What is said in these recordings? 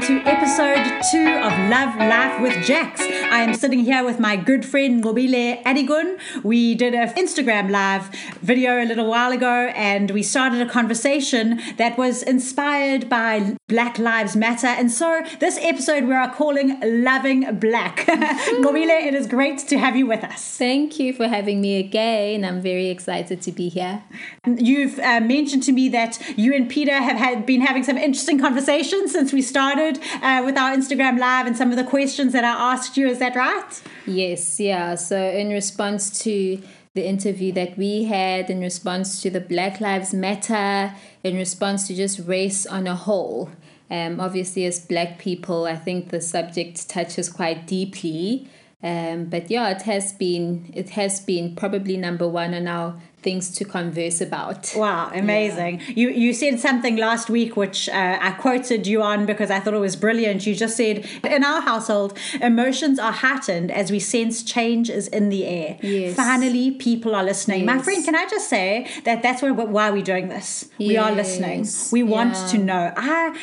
to episode two of Love Life with Jax. I am sitting here with my good friend Ngobile Adigun. We did an Instagram live video a little while ago and we started a conversation that was inspired by Black Lives Matter. And so this episode we are calling Loving Black. Ngobile, it is great to have you with us. Thank you for having me again. I'm very excited to be here. You've uh, mentioned to me that you and Peter have had been having some interesting conversations since we started uh, with our Instagram live and some of the questions that I asked you. Is that right? Yes, yeah. So, in response to the interview that we had, in response to the Black Lives Matter, in response to just race on a whole, um, obviously, as black people, I think the subject touches quite deeply. Um, but yeah, it has been it has been probably number one on our things to converse about. Wow, amazing! Yeah. You you said something last week which uh, I quoted you on because I thought it was brilliant. You just said in our household, emotions are heightened as we sense change is in the air. Yes. Finally, people are listening. Yes. My friend, can I just say that that's what, why we're doing this? Yes. We are listening. We want yeah. to know. I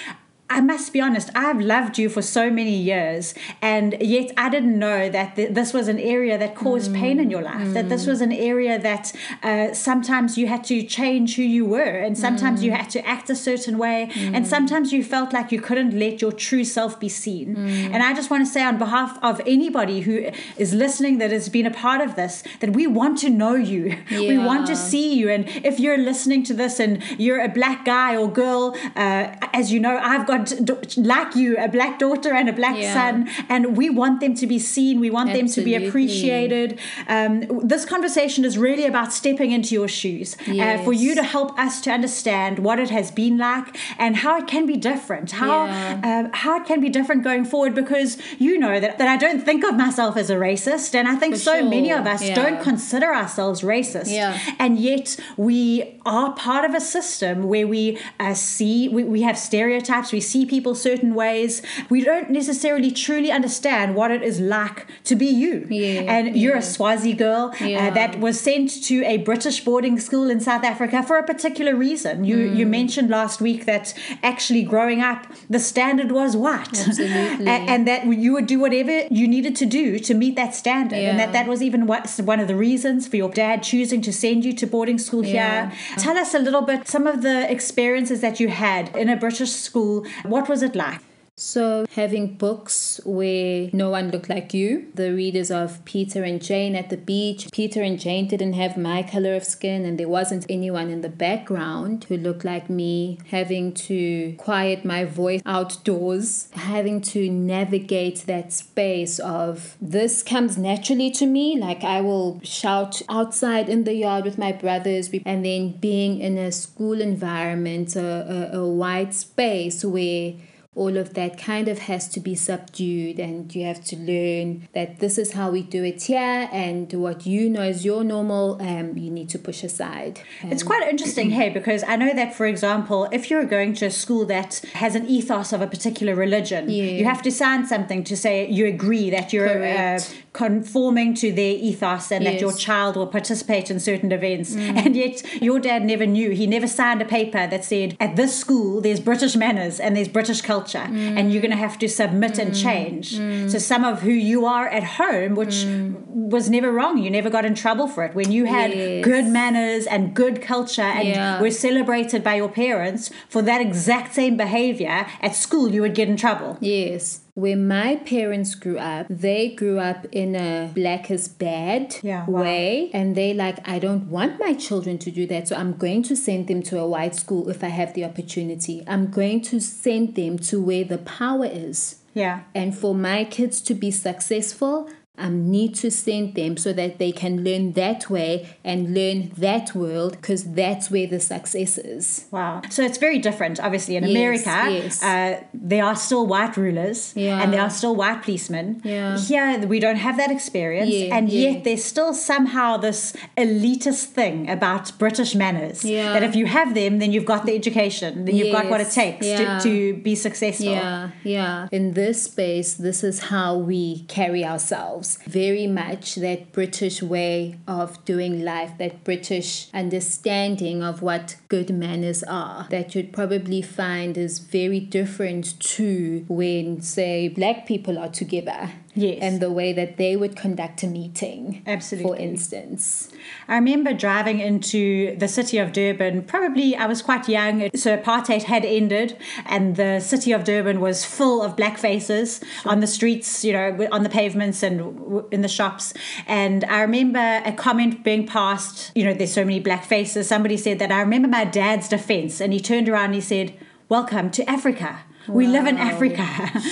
I must be honest, I've loved you for so many years, and yet I didn't know that th- this was an area that caused mm, pain in your life, mm. that this was an area that uh, sometimes you had to change who you were, and sometimes mm. you had to act a certain way, and mm. sometimes you felt like you couldn't let your true self be seen. Mm. And I just want to say, on behalf of anybody who is listening that has been a part of this, that we want to know you, yeah. we want to see you. And if you're listening to this and you're a black guy or girl, uh, as you know, I've got got like you a black daughter and a black yeah. son and we want them to be seen we want Absolutely. them to be appreciated um, this conversation is really about stepping into your shoes yes. uh, for you to help us to understand what it has been like and how it can be different how yeah. uh, how it can be different going forward because you know that, that I don't think of myself as a racist and I think for so sure. many of us yeah. don't consider ourselves racist and yet we are part of a system where we uh, see we, we have stereotypes we see people certain ways. We don't necessarily truly understand what it is like to be you. Yeah, and yeah. you're a Swazi girl uh, yeah. uh, that was sent to a British boarding school in South Africa for a particular reason. You mm. you mentioned last week that actually growing up the standard was white. Absolutely. and, and, that you would do whatever you needed to do to meet that standard. And that that was even what, one of the reasons for your dad choosing to send you to boarding school here. Tell us a little bit some of the experiences that you had in a British school what was it like? So, having books where no one looked like you, the readers of Peter and Jane at the beach. Peter and Jane didn't have my color of skin, and there wasn't anyone in the background who looked like me. Having to quiet my voice outdoors, having to navigate that space of this comes naturally to me. Like, I will shout outside in the yard with my brothers, and then being in a school environment, a, a, a white space where all of that kind of has to be subdued and you have to learn that this is how we do it here and what you know is your normal um, you need to push aside um, it's quite interesting hey because i know that for example if you're going to a school that has an ethos of a particular religion yeah. you have to sign something to say you agree that you're uh, conforming to their ethos and yes. that your child will participate in certain events mm. and yet your dad never knew he never signed a paper that said at this school there's british manners and there's british culture culture mm. and you're going to have to submit mm. and change. Mm. So some of who you are at home, which mm. was never wrong, you never got in trouble for it. When you had yes. good manners and good culture and yeah. were celebrated by your parents for that exact same behavior at school, you would get in trouble. Yes where my parents grew up, they grew up in a black is bad yeah, way. And they like, I don't want my children to do that. So I'm going to send them to a white school if I have the opportunity. I'm going to send them to where the power is. Yeah. And for my kids to be successful, um, need to send them so that they can learn that way and learn that world because that's where the success is. Wow. So it's very different. Obviously, in yes, America, yes. Uh, there are still white rulers yeah. and there are still white policemen. Yeah. Here, we don't have that experience. Yeah, and yeah. yet, there's still somehow this elitist thing about British manners yeah. that if you have them, then you've got the education, then you've got what it takes to, to be successful. Yeah, yeah. In this space, this is how we carry ourselves ourselves. Very much that British way of doing life, that British understanding of what good manners are, that you'd probably find is very different to when, say, black people are together Yes. and the way that they would conduct a meeting. Absolutely. For instance. I remember driving into the city of Durban. Probably I was quite young, so apartheid had ended, and the city of Durban was full of black faces on the streets, you know, on the pavements and in the shops. And I remember a comment being passed, you know, there's so many black faces. Somebody said that I remember my dad's defense, and he turned around and he said, Welcome to Africa. We live in Africa.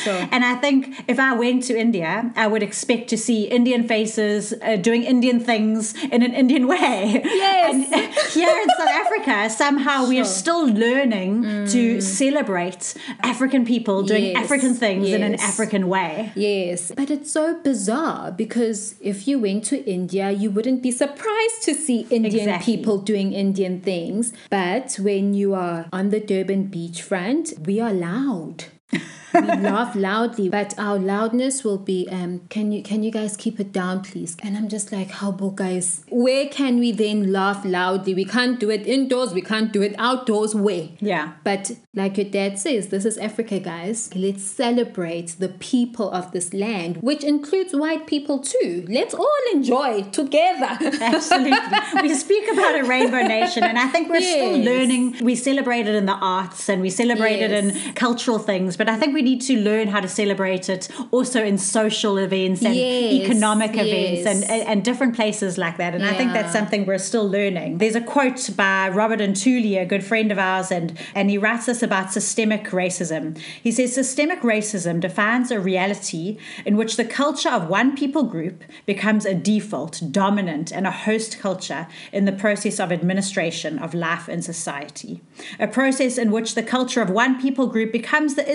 Sure. And I think if I went to India, I would expect to see Indian faces uh, doing Indian things in an Indian way. Yes. And here in South Africa, somehow we are still learning to celebrate African people doing Yes. African things in an African way. Yes, but it's so bizarre because if you went to India, you wouldn't be surprised to see Indian Exactly. people doing Indian things. But when you are on the Durban beachfront, we are loud old. we laugh loudly, but our loudness will be um can you can you guys keep it down please? And I'm just like, how about guys? Where can we then laugh loudly? We can't do it indoors, we can't do it outdoors. Where? Yeah. But like your dad says, this is Africa, guys. Let's celebrate the people of this land, which includes white people too. Let's all enjoy together. Absolutely. we speak about a rainbow nation, and I think we're still learning. We celebrate it in the arts and we celebrate it in cultural things, but I think we need to learn how to celebrate it also in social events and Yes, economic events and, and, and different places like that. And I think that's something we're still learning. There's a quote by Robert Ntuli, a good friend of ours, and, and he writes this about systemic racism. He says systemic racism defines a reality in which the culture of one people group becomes a default, dominant, and a host culture in the process of administration of life in society. A process in which the culture of one people group becomes the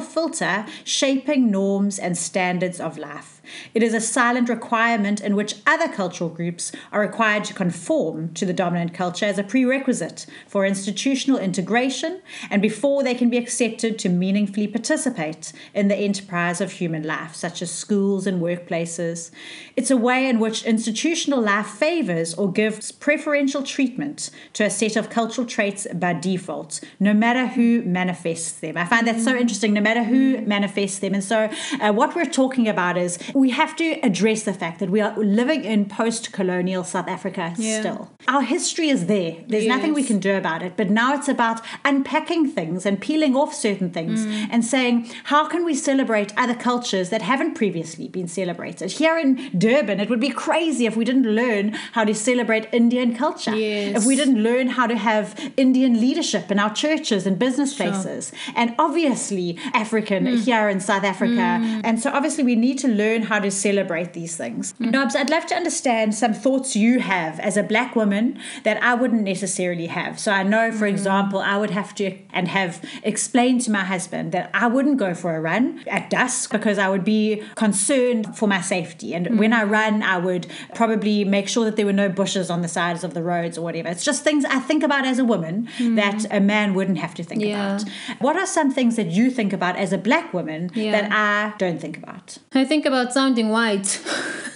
filter shaping norms and standards of life. It is a silent requirement in which other cultural groups are required to conform to the dominant culture as a prerequisite for institutional integration and before they can be accepted to meaningfully participate in the enterprise of human life, such as schools and workplaces. It's a way in which institutional life favors or gives preferential treatment to a set of cultural traits by default, no matter who manifests them. I find that so interesting, no matter who manifests them. And so, uh, what we're talking about is we have to address the fact that we are living in post colonial South Africa Yeah. still. Our history is there, there's nothing we can do about it. But now it's about unpacking things and peeling off certain things Mm. and saying, how can we celebrate other cultures that haven't previously been celebrated? Here in Durban, it would be crazy if we didn't learn how to celebrate Indian culture. Yes. If we didn't learn how to have Indian leadership in our churches and business places. And obviously, African Hmm. here in South Africa. And so, obviously, we need to learn how to celebrate these things. Hmm. Nobs, I'd love to understand some thoughts you have as a black woman that I wouldn't necessarily have. So, I know, for Hmm. example, I would have to and have explained to my husband that I wouldn't go for a run at dusk because I would be concerned for my safety. And when I run, I would probably make sure that there were no bushes on the sides of the roads or whatever. It's just things I think about as a woman that a man wouldn't have to think Yeah. about. What are some things that you think about as a black woman Yeah. that I don't think about? I think about sounding white.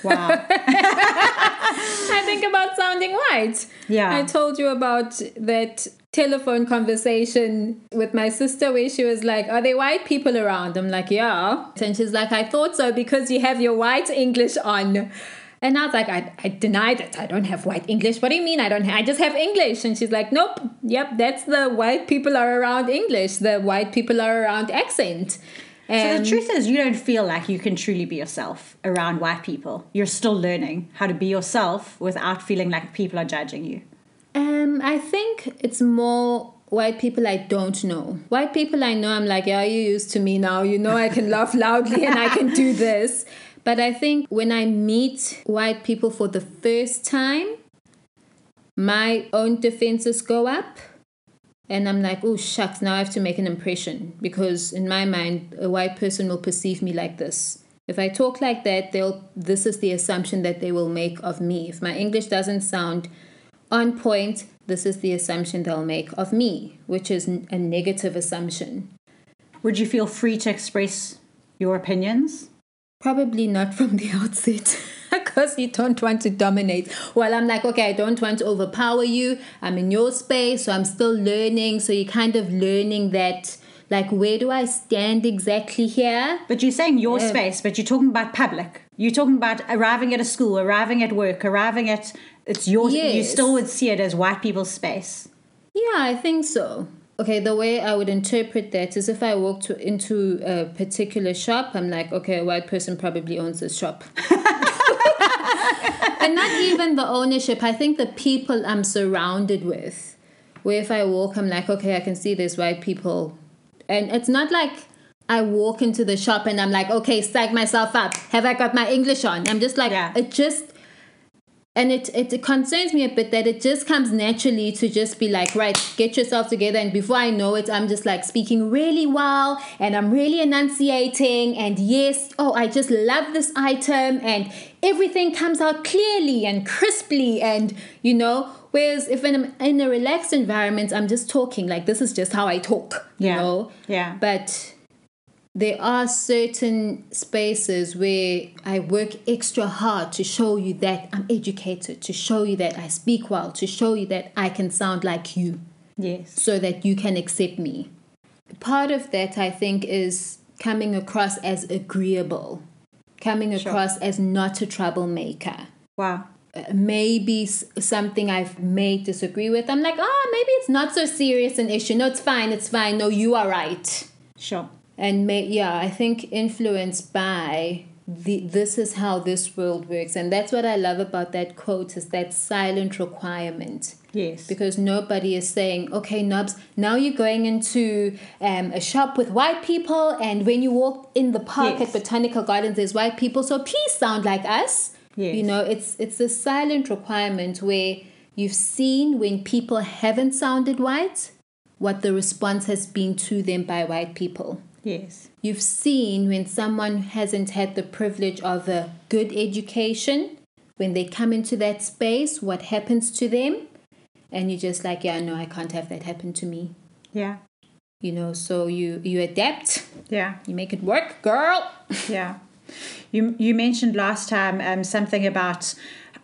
Wow. I think about sounding white. Yeah. I told you about that telephone conversation with my sister where she was like, Are there white people around? I'm like, Yeah. And she's like, I thought so because you have your white English on. And I was like, I, I denied it. I don't have white English. What do you mean I don't have? I just have English. And she's like, Nope. Yep, that's the white people are around English. The white people are around accent. So the truth is, you don't feel like you can truly be yourself around white people. You're still learning how to be yourself without feeling like people are judging you. Um, I think it's more white people I don't know. White people I know, I'm like, yeah, you're used to me now. You know, I can laugh loudly and I can do this. But I think when I meet white people for the first time, my own defenses go up. And I'm like, oh, shucks, now I have to make an impression because in my mind, a white person will perceive me like this. If I talk like that, they'll this is the assumption that they will make of me. If my English doesn't sound on point, this is the assumption they'll make of me, which is a negative assumption. Would you feel free to express your opinions? Probably not from the outset. because you don't want to dominate. Well, I'm like, okay, I don't want to overpower you. I'm in your space, so I'm still learning. So you're kind of learning that like where do I stand exactly here? But you're saying your yeah. space, but you're talking about public. You're talking about arriving at a school, arriving at work, arriving at it's your yes. you still would see it as white people's space. Yeah, I think so. Okay, the way I would interpret that is if I walk to, into a particular shop, I'm like, okay, a white person probably owns this shop. and not even the ownership. I think the people I'm surrounded with, where if I walk, I'm like, okay, I can see there's white people. And it's not like I walk into the shop and I'm like, okay, psych myself up. Have I got my English on? I'm just like, yeah. it just and it, it concerns me a bit that it just comes naturally to just be like right get yourself together. And before i know it i'm just like speaking really well and i'm really enunciating. And yes oh i just love this item. And everything comes out clearly and crisply. And you know whereas if i'm in a relaxed environment i'm just talking. Like this is just how i talk you know? Yeah. But there are certain spaces where I work extra hard to show you that I'm educated, to show you that I speak well, to show you that I can sound like you. Yes. So that you can accept me. Part of that, I think, is coming across as agreeable, coming across sure. as not a troublemaker. Wow. Uh, maybe something I've may disagree with. I'm like, oh, maybe it's not so serious an issue. No, it's fine. It's fine. No, you are right. Sure and may, yeah i think influenced by the this is how this world works. And that's what i love about that quote is that silent requirement. Yes. Because nobody is saying okay nubs now you're going into um, a shop with white people and when you walk in the park yes. at botanical gardens there's white people. So please sound like us. Yes. you know it's it's a silent requirement where you've seen when people haven't sounded white what the response has been to them by white people Yes. You've seen when someone hasn't had the privilege of a good education, when they come into that space, what happens to them? And you're just like, yeah, no, I can't have that happen to me. Yeah. You know, so you you adapt. Yeah. You make it work, girl. Yeah. You you mentioned last time um, something about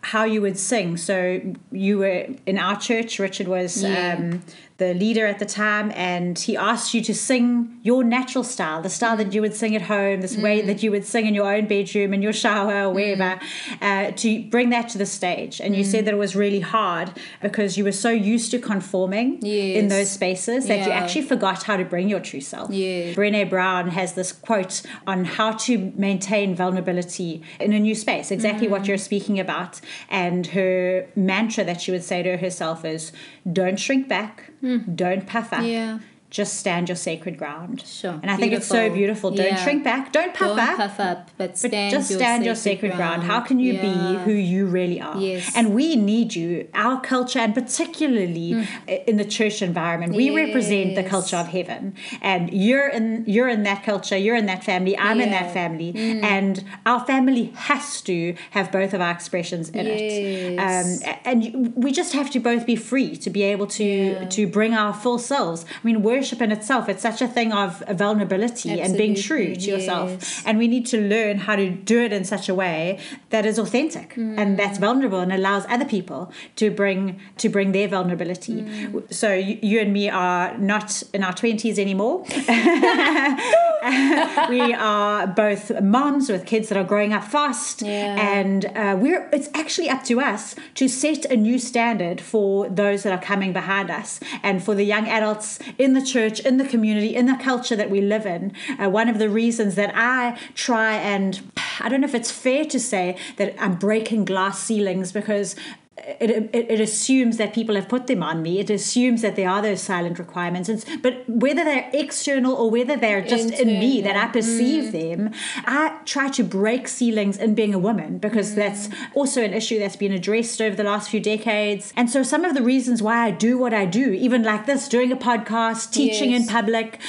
how you would sing. So you were in our church. Richard was yeah. um, the leader at the time, and he asked you to sing your natural style, the style that you would sing at home, this mm. way that you would sing in your own bedroom, in your shower, or wherever, mm. uh, to bring that to the stage. And you mm. said that it was really hard because you were so used to conforming yes. in those spaces that yeah. you actually forgot how to bring your true self. Yes. Brene Brown has this quote on how to maintain vulnerability in a new space, exactly what mm. you're speaking about. And her mantra that she would say to herself is, don't shrink back Mm. Don't puff up. Yeah just stand your sacred ground. Sure. And I beautiful. think it's so beautiful. Don't yeah. shrink back. Don't puff Don't up. puff up, but, stand but just your stand your sacred ground. ground. How can you yeah. be who you really are? Yes. And we need you, our culture, and particularly mm. in the church environment. We yes. represent the culture of heaven. And you're in you're in that culture, you're in that family, I'm yeah. in that family. Mm. And our family has to have both of our expressions in yes. it. Um, and we just have to both be free to be able to to bring our full selves. I mean, worship in itself, it's such a thing of vulnerability Absolutely. and being true to yes. yourself. And we need to learn how to do it in such a way that is authentic mm. and that's vulnerable and allows other people to bring to bring their vulnerability. Mm. So you, you, and me are not in our twenties anymore. we are both moms with kids that are growing up fast, yeah. and uh, we're it's actually up to us to set a new standard for those that are coming behind us and for the young adults in the church, in the community, in the culture that we live in. Uh, one of the reasons that I try and I don't know if it's fair to say that I'm breaking glass ceilings because it, it, it, assumes that people have put them on me. It assumes that there are those silent requirements. It's, but whether they're external or whether they're just Internal. in me, that I perceive mm. them, I try to break ceilings in being a woman because mm. that's also an issue that's been addressed over the last few decades. And so some of the reasons why I do what I do, even like this, doing a podcast, teaching yes. in public,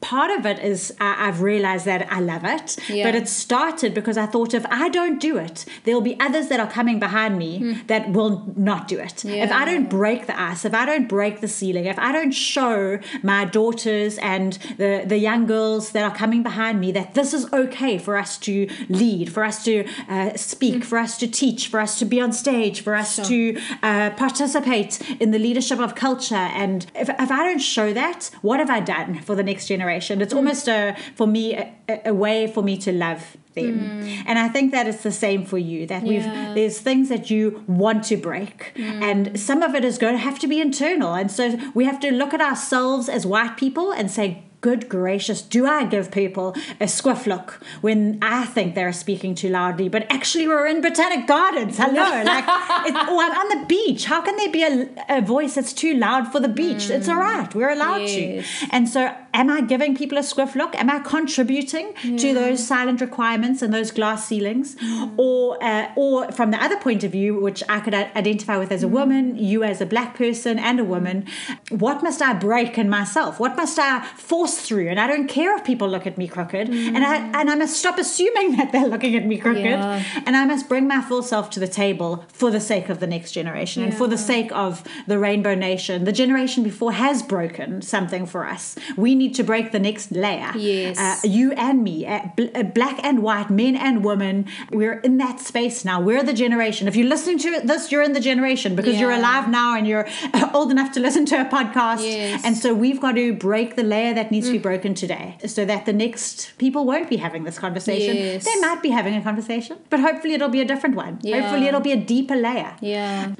part of it is uh, I've realized that I love it, Yeah. but it started because I thought if I don't do it, there'll be others that are coming behind me that will not do it. If I. Don't break the ice, if I don't break the ceiling, if I don't show my daughters and the, the young girls that are coming behind me that this is okay for us to lead, for us to uh, speak, for us to teach, for us to be on stage, for us Sure. to uh, participate in the leadership of culture. And if, if I don't show that, what have I done for the next generation? It's mm. almost a, for me, a, a way for me to love them. Mm. And I think that it's the same for you, that we've, there's things that you want to break. Mm. And some of it is going to have to be internal. And so we have to look at ourselves as white people and say, Good gracious, do I give people a squiff look when I think they're speaking too loudly? But actually, we're in Botanic Gardens. Hello. like, oh, I'm on the beach. How can there be a, a voice that's too loud for the beach? It's all mm. right. We're allowed Yes. to. And so, am I giving people a squiff look? Am I contributing to those silent requirements and those glass ceilings? Mm. Or, uh, or from the other point of view, which I could identify with as a mm. woman, you as a black person and a woman, what must I break in myself? What must I force through? And I don't care if people look at me crooked, and I and I must stop assuming that they're looking at me crooked, Yeah. and I must bring my full self to the table for the sake of the next generation and for the sake of the Rainbow Nation. The generation before has broken something for us. We need to break the next layer. Yes. Uh, you and me, uh, bl- uh, black and white, men and women, we're in that space now. We're the generation. If you're listening to this, you're in the generation because you're alive now and you're old enough to listen to a podcast. Yes. And so we've got to break the layer that needs to be mm. broken today so that the next people won't be having this conversation. Yes. They might be having a conversation, but hopefully it'll be a different one. Yeah. Hopefully it'll be a deeper layer. Yeah.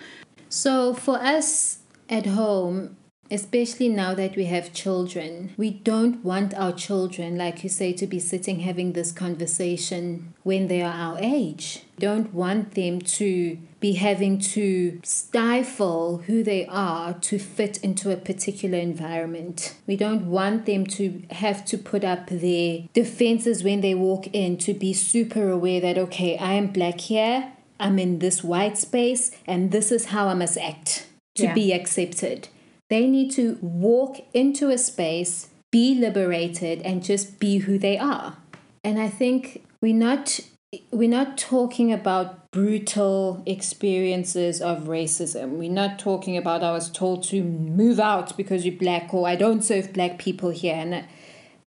So for us at home, especially now that we have children, we don't want our children, like you say, to be sitting having this conversation when they are our age. We don't want them to be having to stifle who they are to fit into a particular environment. We don't want them to have to put up their defenses when they walk in to be super aware that, okay, I am black here. I'm in this white space and this is how I must act to Yeah. be accepted. They need to walk into a space, be liberated, and just be who they are. And I think we're not we're not talking about brutal experiences of racism. We're not talking about I was told to move out because you're black or I don't serve black people here. And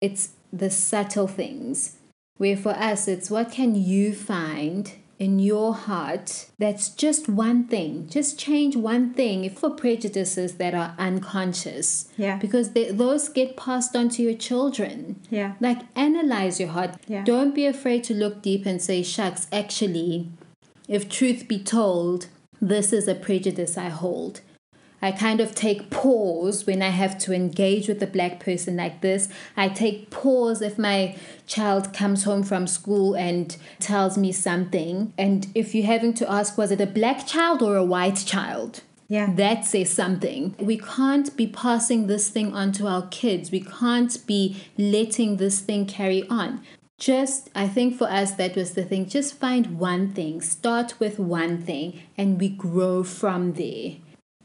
it's the subtle things. Where for us, it's what can you find in your heart that's just one thing. Just change one thing for prejudices that are unconscious. Yeah. Because they, those get passed on to your children. Yeah. Like, analyze your heart. Yeah. Don't be afraid to look deep and say, shucks, actually, if truth be told, this is a prejudice I hold. I kind of take pause when I have to engage with a black person like this. I take pause if my child comes home from school and tells me something. And if you're having to ask, was it a black child or a white child? Yeah. That says something. We can't be passing this thing on to our kids. We can't be letting this thing carry on. Just, I think for us, that was the thing. Just find one thing, start with one thing, and we grow from there.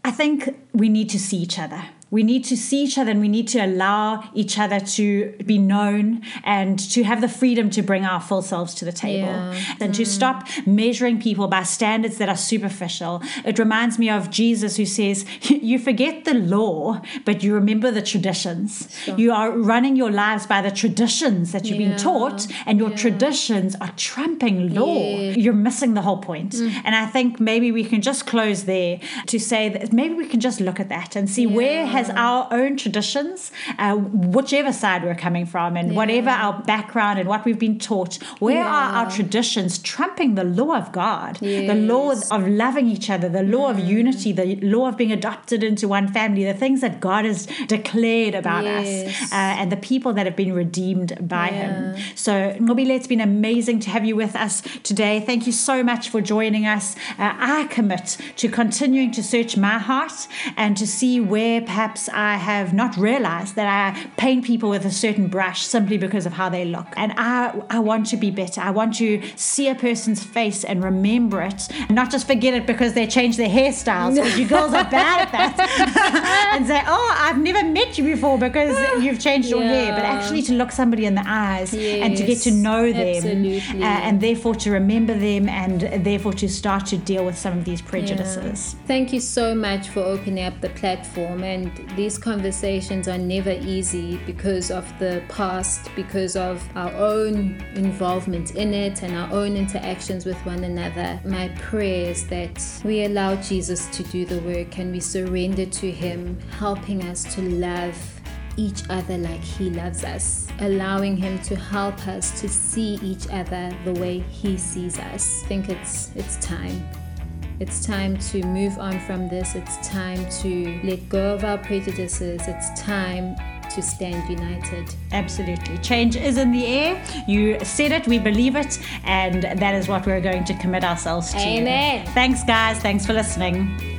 I think we need to see each other. We need to see each other and we need to allow each other to be known and to have the freedom to bring our full selves to the table Yeah. and to mm. stop measuring people by standards that are superficial. It reminds me of Jesus who says, You forget the law, but you remember the traditions. You are running your lives by the traditions that you've been taught, and your Yeah. traditions are trumping law. Yeah. You're missing the whole point. Mm. And I think maybe we can just close there to say that maybe we can just look at that and see where has our own traditions, uh, whichever side we're coming from, and whatever our background and what we've been taught, where are our traditions trumping the law of God, the law of loving each other, the law of unity, the law of being adopted into one family, the things that God has declared about us, uh, and the people that have been redeemed by Him. So, Ngobile, it's been amazing to have you with us today. Thank you so much for joining us. Uh, I commit to continuing to search my heart and to see where perhaps perhaps I have not realized that I paint people with a certain brush simply because of how they look. And I, I want to be better. I want to see a person's face and remember it, and not just forget it because they changed their hairstyles, because you girls are bad at that. and say, oh, I've never met you before because you've changed your hair. But actually to look somebody in the eyes yes, and to get to know them uh, and therefore to remember them and therefore to start to deal with some of these prejudices. Yeah. Thank you so much for opening up the platform. And these conversations are never easy because of the past, because of our own involvement in it and our own interactions with one another. My prayer is that we allow Jesus to do the work and we surrender to Him, helping us to love each other like He loves us, allowing Him to help us to see each other the way He sees us. I think it's it's time. It's time to move on from this. It's time to let go of our prejudices. It's time to stand united. Absolutely. Change is in the air. You said it, we believe it, and that is what we're going to commit ourselves to. Amen. Thanks, guys. Thanks for listening.